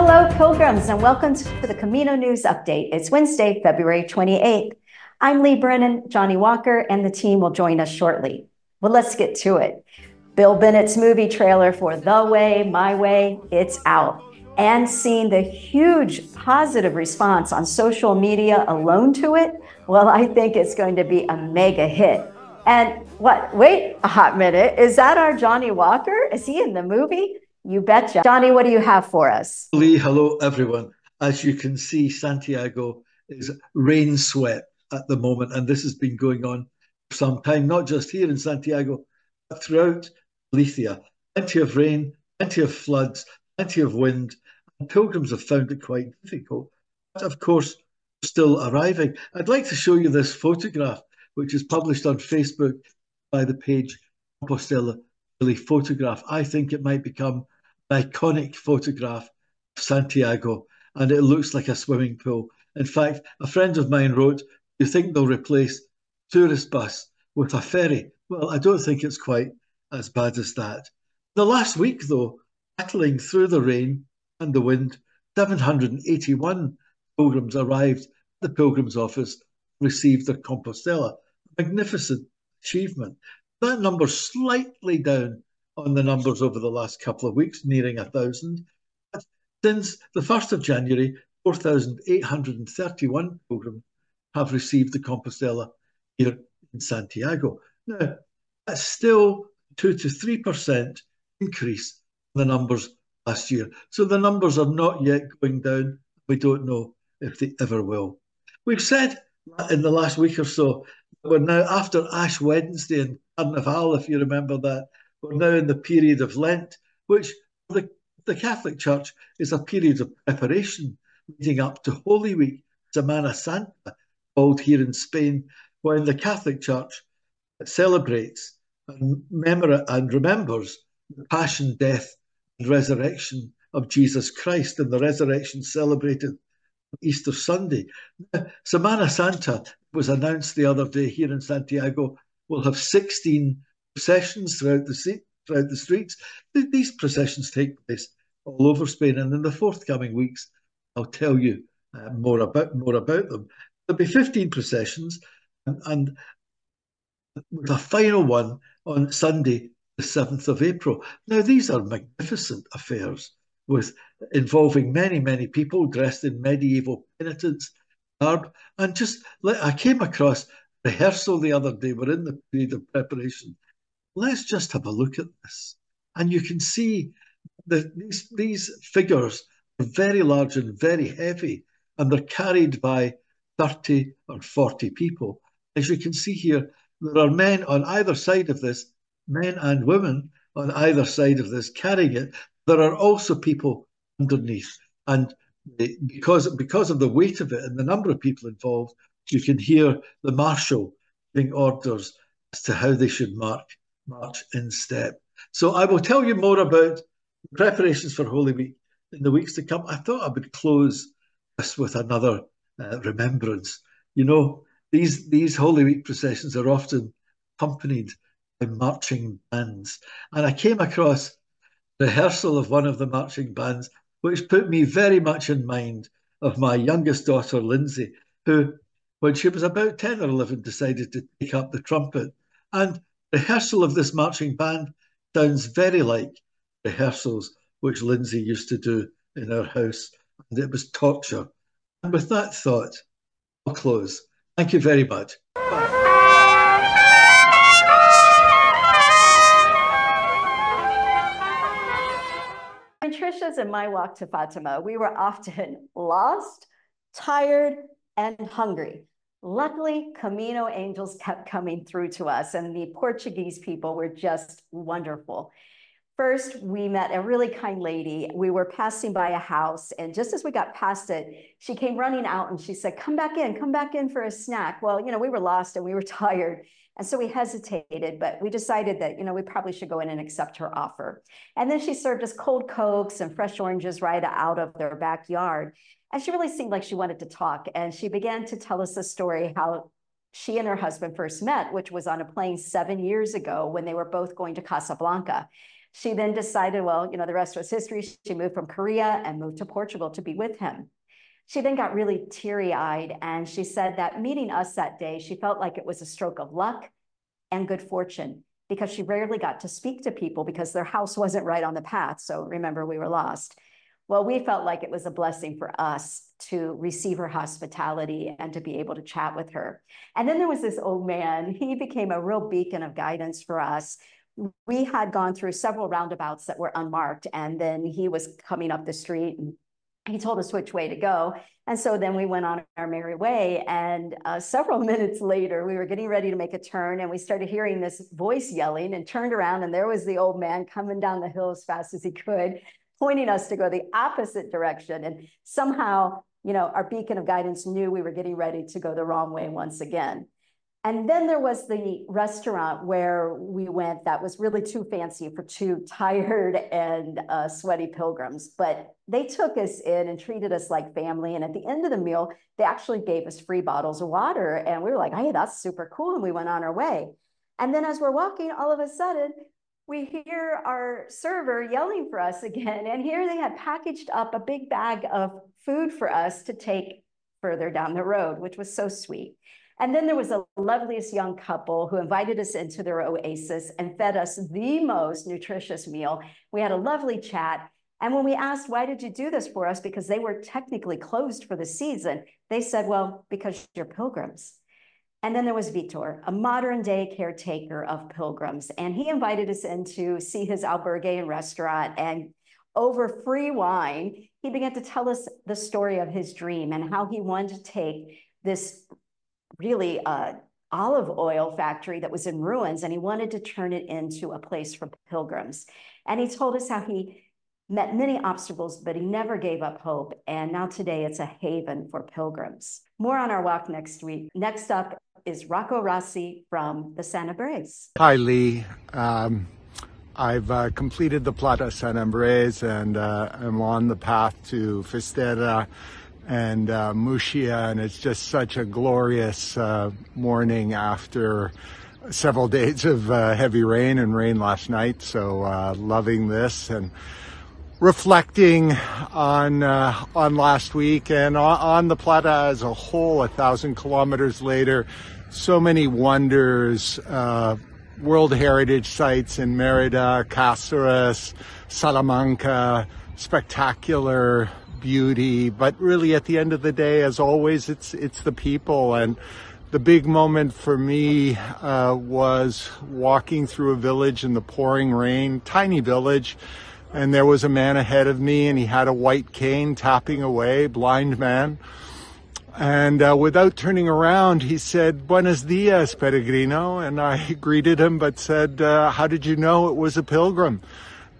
Hello, pilgrims, and welcome to the Camino News Update. It's Wednesday, February 28th. I'm Leigh Brennan, Johnnie Walker, and the team will join us shortly. Well, let's get to it. Bill Bennett's movie trailer for The Way, My Way, it's out. And seeing the huge positive response on social media alone to it, well, I think it's going to be a mega hit. And what, wait a hot minute, is that our Johnnie Walker? Is he in the movie? You betcha. Johnnie, what do you have for us? Leigh, hello, everyone. As you can see, Santiago is rain swept at the moment, and this has been going on for some time, not just here in Santiago, but throughout Galicia. Plenty of rain, plenty of floods, plenty of wind, and pilgrims have found it quite difficult. But of course, still arriving. I'd like to show you this photograph, which is published on Facebook by the page Compostela Photograph. I think it might become an iconic photograph of Santiago, and it looks like a swimming pool. In fact, a friend of mine wrote, You think they'll replace tourist bus with a ferry? Well, I don't think it's quite as bad as that. The last week, though, battling through the rain and the wind, 781 pilgrims arrived at the Pilgrims Office, received their Compostela. Magnificent achievement. That number's slightly down on the numbers over the last couple of weeks, nearing a thousand. Since the 1st of January, 4,831 pilgrims have received the Compostela here in Santiago. Now, that's still 2 to 3% increase in the numbers last year. So the numbers are not yet going down. We don't know if they ever will. We've said in the last week or so, we're now after Ash Wednesday and Carnival, if you remember that, we're now in the period of Lent, which the, the Catholic Church is a period of preparation leading up to Holy Week, Semana Santa, called here in Spain, when the Catholic Church celebrates and, memora- and remembers the passion, death, and resurrection of Jesus Christ, and the resurrection celebrated Easter Sunday. Semana Santa was announced the other day here in Santiago. We'll have 16 processions throughout the, throughout the streets. These processions take place all over Spain, and in the forthcoming weeks, I'll tell you uh, more about more about them. There'll be 15 processions, and, and with a final one on Sunday, the 7th of April. Now, these are magnificent affairs with involving many, many people dressed in medieval penitence garb. And just, I came across rehearsal the other day. We're in the period of preparation. Let's just have a look at this. And you can see that these, these figures are very large and very heavy, and they're carried by 30 or 40 people. As you can see here, there are men on either side of this, men and women on either side of this carrying it. There are also people underneath. And because, because of the weight of it and the number of people involved, you can hear the marshal giving orders as to how they should mark, march in step. So I will tell you more about preparations for Holy Week in the weeks to come. I thought I would close this with another uh, remembrance. You know, these these Holy Week processions are often accompanied by marching bands, and I came across rehearsal of one of the marching bands, which put me very much in mind of my youngest daughter Lindsay, who, when she was about ten or eleven, decided to take up the trumpet. And rehearsal of this marching band sounds very like rehearsals which Lindsay used to do in our house, and it was torture. And with that thought, I'll close. Thank you very much. In and my walk to Fatima, we were often lost, tired, and hungry. Luckily, Camino angels kept coming through to us, and the Portuguese people were just wonderful. First, we met a really kind lady. We were passing by a house, and just as we got past it, she came running out and she said, Come back in, come back in for a snack. Well, you know, we were lost and we were tired. And so we hesitated, but we decided that, you know, we probably should go in and accept her offer. And then she served us cold Cokes and fresh oranges right out of their backyard. And she really seemed like she wanted to talk. And she began to tell us a story how she and her husband first met, which was on a plane seven years ago when they were both going to Casablanca. She then decided, well, you know, the rest was history. She moved from Korea and moved to Portugal to be with him. She then got really teary eyed and she said that meeting us that day, she felt like it was a stroke of luck and good fortune because she rarely got to speak to people because their house wasn't right on the path. So remember, we were lost. Well, we felt like it was a blessing for us to receive her hospitality and to be able to chat with her. And then there was this old man. He became a real beacon of guidance for us. We had gone through several roundabouts that were unmarked, and then he was coming up the street and he told us which way to go. And so then we went on our merry way. And uh, several minutes later, we were getting ready to make a turn and we started hearing this voice yelling and turned around. And there was the old man coming down the hill as fast as he could, pointing us to go the opposite direction. And somehow, you know, our beacon of guidance knew we were getting ready to go the wrong way once again. And then there was the restaurant where we went that was really too fancy for two tired and uh, sweaty pilgrims. But they took us in and treated us like family. And at the end of the meal, they actually gave us free bottles of water. And we were like, hey, that's super cool. And we went on our way. And then as we're walking, all of a sudden, we hear our server yelling for us again. And here they had packaged up a big bag of food for us to take further down the road, which was so sweet. And then there was a loveliest young couple who invited us into their oasis and fed us the most nutritious meal. We had a lovely chat. And when we asked, why did you do this for us? Because they were technically closed for the season, they said, well, because you're pilgrims. And then there was Vitor, a modern day caretaker of pilgrims. And he invited us in to see his albergue and restaurant. And over free wine, he began to tell us the story of his dream and how he wanted to take this really uh, olive oil factory that was in ruins, and he wanted to turn it into a place for pilgrims. And he told us how he met many obstacles, but he never gave up hope. And now today it's a haven for pilgrims. More on our walk next week. Next up is Rocco Rossi from the Sanabres. Hi, Leigh. Um, I've uh, completed the Plata Sanabres and uh, I'm on the path to Fisterra and uh, Muxía, and it's just such a glorious uh, morning after several days of uh, heavy rain and rain last night. So uh, loving this and reflecting on uh, on last week and on, on, the Plata as a whole. A thousand kilometers later, so many wonders. Uh, World Heritage sites in Merida, Cáceres, Salamanca, spectacular beauty, but really at the end of the day, as always, it's it's the people. And the big moment for me uh, was walking through a village in the pouring rain, tiny village, and there was a man ahead of me, and he had a white cane tapping away, blind man. And uh, without turning around, he said, Buenos dias, Peregrino. And I greeted him, but said, uh, How did you know it was a pilgrim?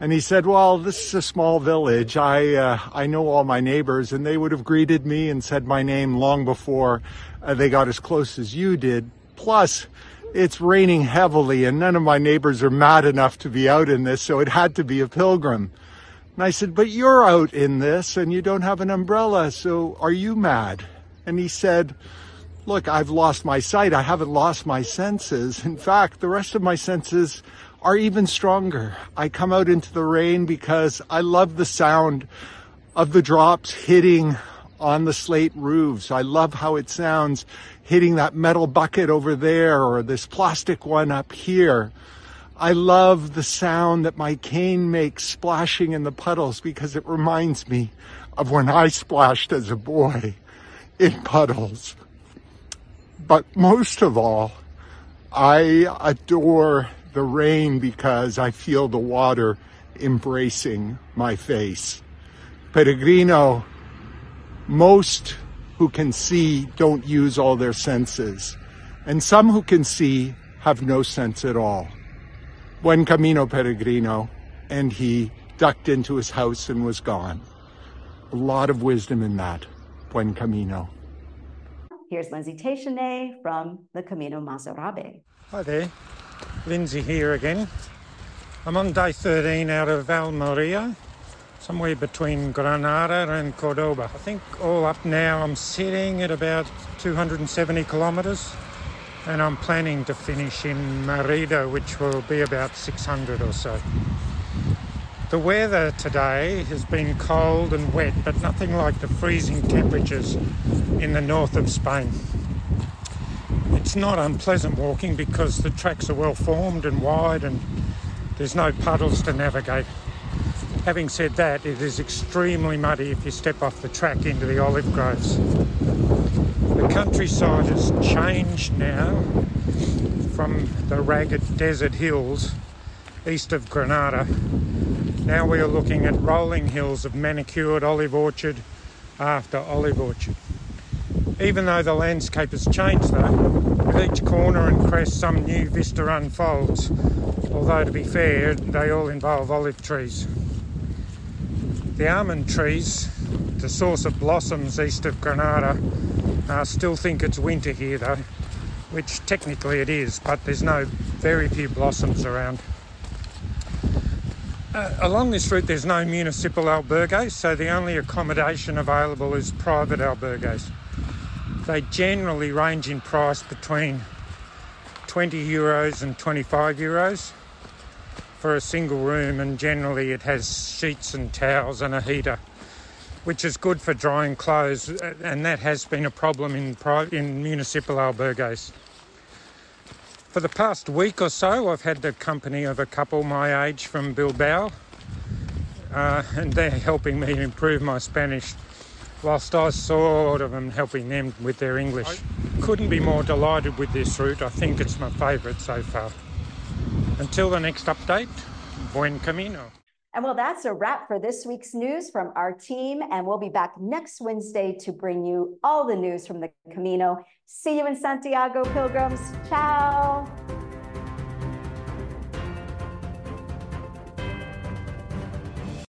And he said, well, this is a small village. I, uh, I know all my neighbors and they would have greeted me and said my name long before uh, they got as close as you did. Plus, it's raining heavily and none of my neighbors are mad enough to be out in this. So it had to be a pilgrim. And I said, but you're out in this and you don't have an umbrella. So are you mad? And he said, look, I've lost my sight. I haven't lost my senses. In fact, the rest of my senses are even stronger. I come out into the rain because I love the sound of the drops hitting on the slate roofs. I love how it sounds hitting that metal bucket over there or this plastic one up here. I love the sound that my cane makes splashing in the puddles because it reminds me of when I splashed as a boy in puddles. But most of all, I adore the rain because I feel the water embracing my face. Peregrino, most who can see don't use all their senses, and some who can see have no sense at all. Buen camino, Peregrino, and he ducked into his house and was gone. A lot of wisdom in that. Buen camino. Here's Lindsay Teychenne from the Camino Mozarabe. Hi there. Lindsay here again. I'm on day 13 out of Almeria, somewhere between Granada and Cordoba. I think all up now I'm sitting at about 270 kilometres and I'm planning to finish in Merida, which will be about 600 or so. The weather today has been cold and wet, but nothing like the freezing temperatures in the north of Spain. It's not unpleasant walking because the tracks are well formed and wide and there's no puddles to navigate. Having said that, it is extremely muddy if you step off the track into the olive groves. The countryside has changed now from the ragged desert hills east of Granada. Now we are looking at rolling hills of manicured olive orchard after olive orchard. Even though the landscape has changed though, with each corner and crest some new vista unfolds, although to be fair, they all involve olive trees. The almond trees, the source of blossoms east of Granada, uh, still think it's winter here though, which technically it is, but there's no very few blossoms around. Uh, along this route there's no municipal albergues, so the only accommodation available is private albergues. They generally range in price between 20 euros and 25 euros for a single room, and generally it has sheets and towels and a heater, which is good for drying clothes, and that has been a problem in, in municipal albergues. For the past week or so, I've had the company of a couple my age from Bilbao, uh, and they're helping me improve my Spanish, whilst I sort of am helping them with their English. Couldn't be more delighted with this route. I think it's my favourite so far. Until the next update, buen camino. And well, that's a wrap for this week's news from our team. And we'll be back next Wednesday to bring you all the news from the Camino. See you in Santiago, pilgrims. Ciao.